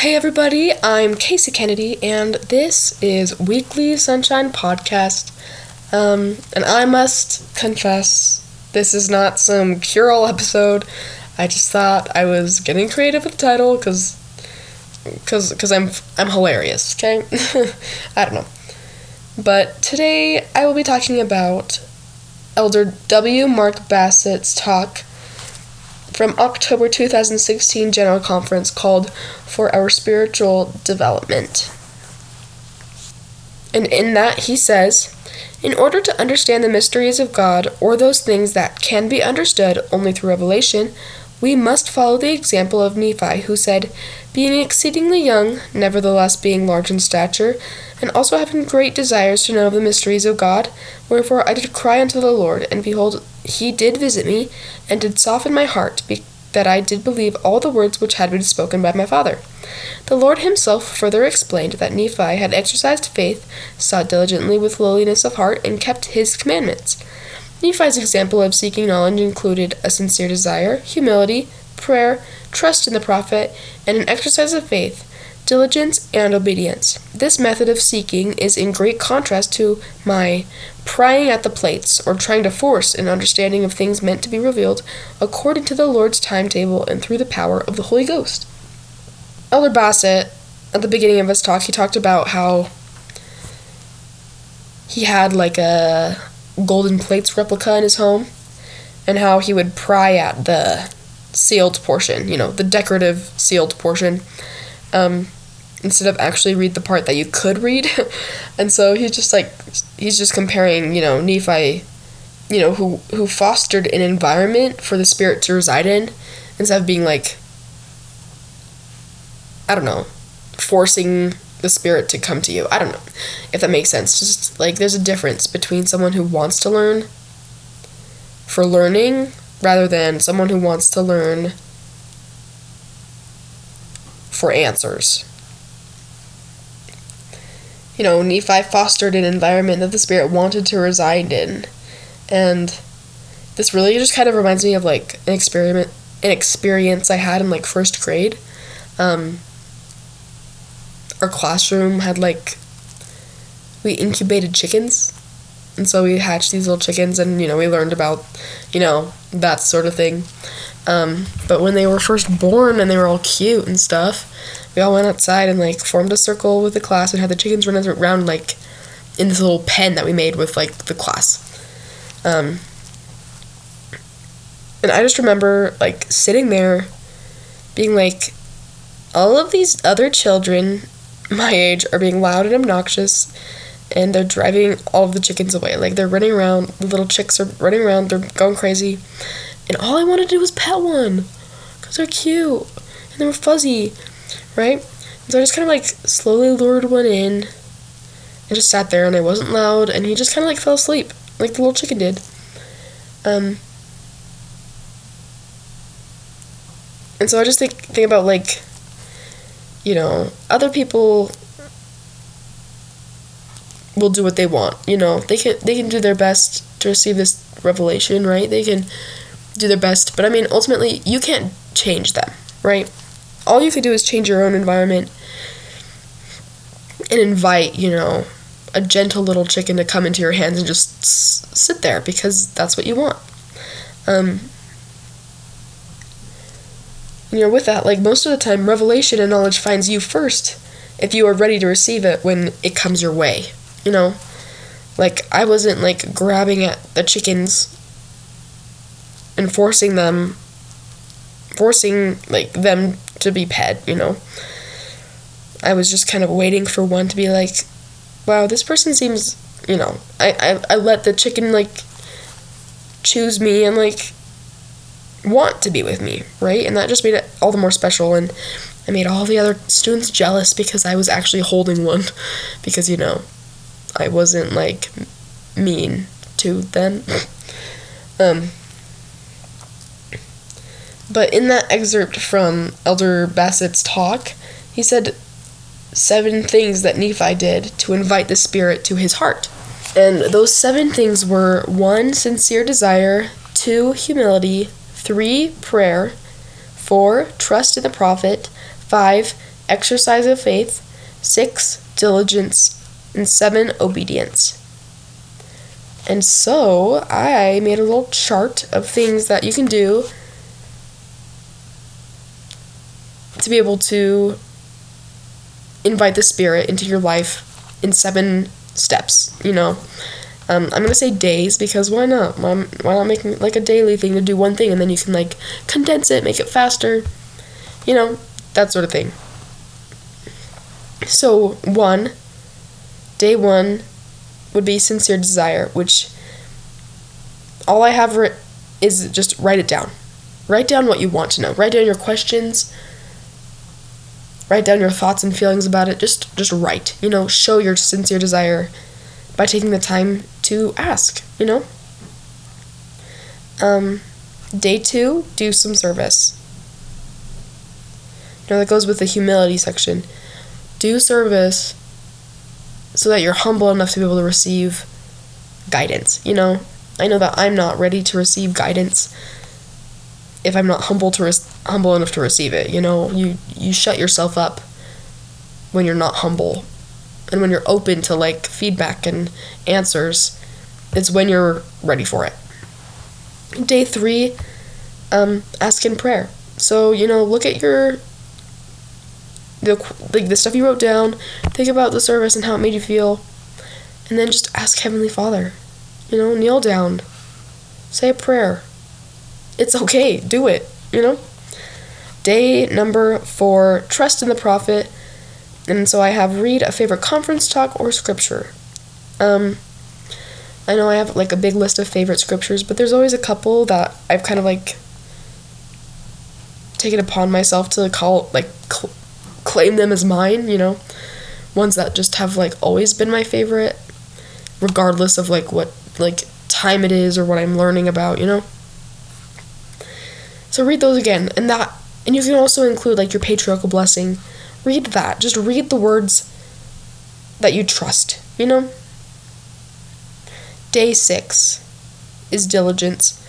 Hey everybody, I'm Casey Kennedy, and this is Weekly Sunshine Podcast. Um, and I must confess, this is not some cure-all episode. I just thought I was getting creative with the title because, because, because I'm I'm hilarious. Okay, I don't know. But today I will be talking about Elder W. Mark Bassett's talk from October 2016 General Conference called For Our Spiritual Development. And in that, he says, In order to understand the mysteries of God, or those things that can be understood only through revelation, we must follow the example of Nephi, who said, Being exceedingly young, nevertheless being large in stature, and also having great desires to know the mysteries of God, wherefore I did cry unto the Lord, and behold, he did visit me, and did soften my heart, be- that I did believe all the words which had been spoken by my father. The Lord himself further explained that Nephi had exercised faith, sought diligently with lowliness of heart, and kept his commandments. Nephi's example of seeking knowledge included a sincere desire, humility, prayer, trust in the prophet, and an exercise of faith, diligence, and obedience. This method of seeking is in great contrast to my prying at the plates or trying to force an understanding of things meant to be revealed according to the Lord's timetable and through the power of the Holy Ghost. Elder Bassett, at the beginning of his talk, he talked about how he had like a golden plates replica in his home and how he would pry at the sealed portion, you know, the decorative sealed portion. Um, instead of actually read the part that you could read. and so he's just like he's just comparing, you know, Nephi, you know, who who fostered an environment for the spirit to reside in instead of being like I don't know, forcing the spirit to come to you. I don't know if that makes sense. Just like there's a difference between someone who wants to learn for learning rather than someone who wants to learn for answers you know, Nephi fostered an environment that the Spirit wanted to reside in. And this really just kind of reminds me of like an experiment an experience I had in like first grade. Um, our classroom had like we incubated chickens. And so we hatched these little chickens and you know, we learned about, you know, that sort of thing. Um, but when they were first born and they were all cute and stuff, we all went outside and like formed a circle with the class and had the chickens run around like in this little pen that we made with like the class. Um, and I just remember like sitting there being like, all of these other children my age are being loud and obnoxious and they're driving all of the chickens away. Like they're running around, the little chicks are running around, they're going crazy. And all I wanted to do was pet one because they're cute and they were fuzzy right? And so I just kind of like slowly lured one in and just sat there and I wasn't loud and he just kind of like fell asleep like the little chicken did. Um, and so I just think think about like you know other people will do what they want you know they can they can do their best to receive this revelation right they can do their best but i mean ultimately you can't change them right all you could do is change your own environment and invite, you know, a gentle little chicken to come into your hands and just s- sit there because that's what you want. Um, you know, with that, like most of the time, revelation and knowledge finds you first if you are ready to receive it when it comes your way. You know, like I wasn't like grabbing at the chickens and forcing them, forcing like them to be pet, you know. I was just kind of waiting for one to be like, wow, this person seems, you know, I, I, I let the chicken, like, choose me and, like, want to be with me, right? And that just made it all the more special. And I made all the other students jealous because I was actually holding one. because, you know, I wasn't, like, mean to them. um, but in that excerpt from Elder Bassett's talk, he said seven things that Nephi did to invite the Spirit to his heart. And those seven things were one, sincere desire, two, humility, three, prayer, four, trust in the prophet, five, exercise of faith, six, diligence, and seven, obedience. And so I made a little chart of things that you can do to be able to invite the Spirit into your life in seven steps, you know. Um, I'm gonna say days because why not? Why, why not make like a daily thing to do one thing and then you can like condense it, make it faster, you know, that sort of thing. So, one, day one would be sincere desire, which all I have writ- is just write it down. Write down what you want to know. Write down your questions. Write down your thoughts and feelings about it. Just just write. You know, show your sincere desire by taking the time to ask, you know? Um day 2, do some service. You know, that goes with the humility section. Do service so that you're humble enough to be able to receive guidance, you know? I know that I'm not ready to receive guidance if I'm not humble to humble enough to receive it. You know, you you shut yourself up when you're not humble, and when you're open to like feedback and answers. It's when you're ready for it. Day three, um, ask in prayer. So you know, look at your the like the stuff you wrote down. Think about the service and how it made you feel, and then just ask Heavenly Father you know, kneel down. Say a prayer. It's okay. Do it. You know? Day number four trust in the prophet. And so I have read a favorite conference talk or scripture. Um, I know I have like a big list of favorite scriptures, but there's always a couple that I've kind of like taken upon myself to call like cl- claim them as mine, you know. Ones that just have like always been my favorite regardless of like what like time it is or what I'm learning about, you know? So read those again and that and you can also include like your patriarchal blessing. Read that. Just read the words that you trust, you know? Day 6 is diligence.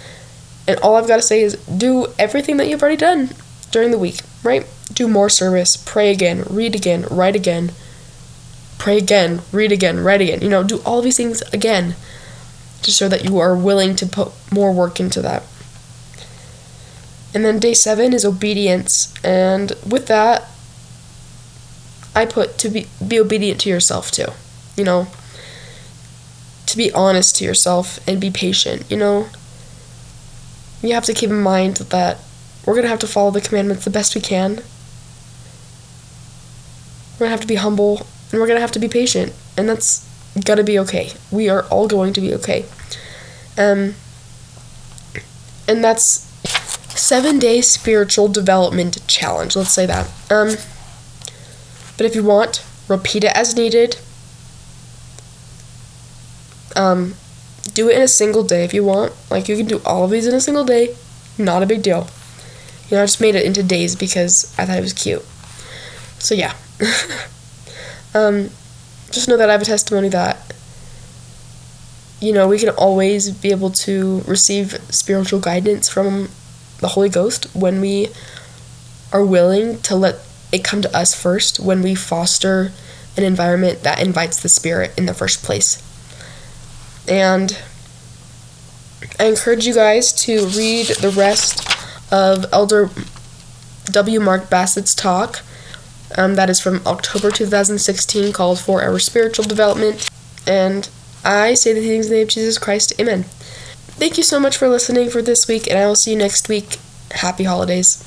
And all I've got to say is do everything that you've already done during the week, right? Do more service, pray again, read again, write again, pray again, read again, write again. You know, do all these things again to show that you are willing to put more work into that. And then day seven is obedience. And with that, I put to be, be obedient to yourself too. You know, to be honest to yourself and be patient. You know, you have to keep in mind that we're going to have to follow the commandments the best we can. We're going to have to be humble and we're going to have to be patient. And that's going to be okay. We are all going to be okay. Um, and that's seven day spiritual development challenge. Let's say that. Um, but if you want, repeat it as needed. Um, do it in a single day if you want. Like you can do all of these in a single day. Not a big deal. You know, I just made it into days because I thought it was cute. So yeah. um, just know that I have a testimony that you know, we can always be able to receive spiritual guidance from the Holy Ghost when we are willing to let it come to us first, when we foster an environment that invites the Spirit in the first place. And I encourage you guys to read the rest of Elder W. Mark Bassett's talk. Um, that is from October 2016 called For Our Spiritual Development. And I say the things in the name of Jesus Christ. Amen. Thank you so much for listening for this week, and I will see you next week. Happy holidays.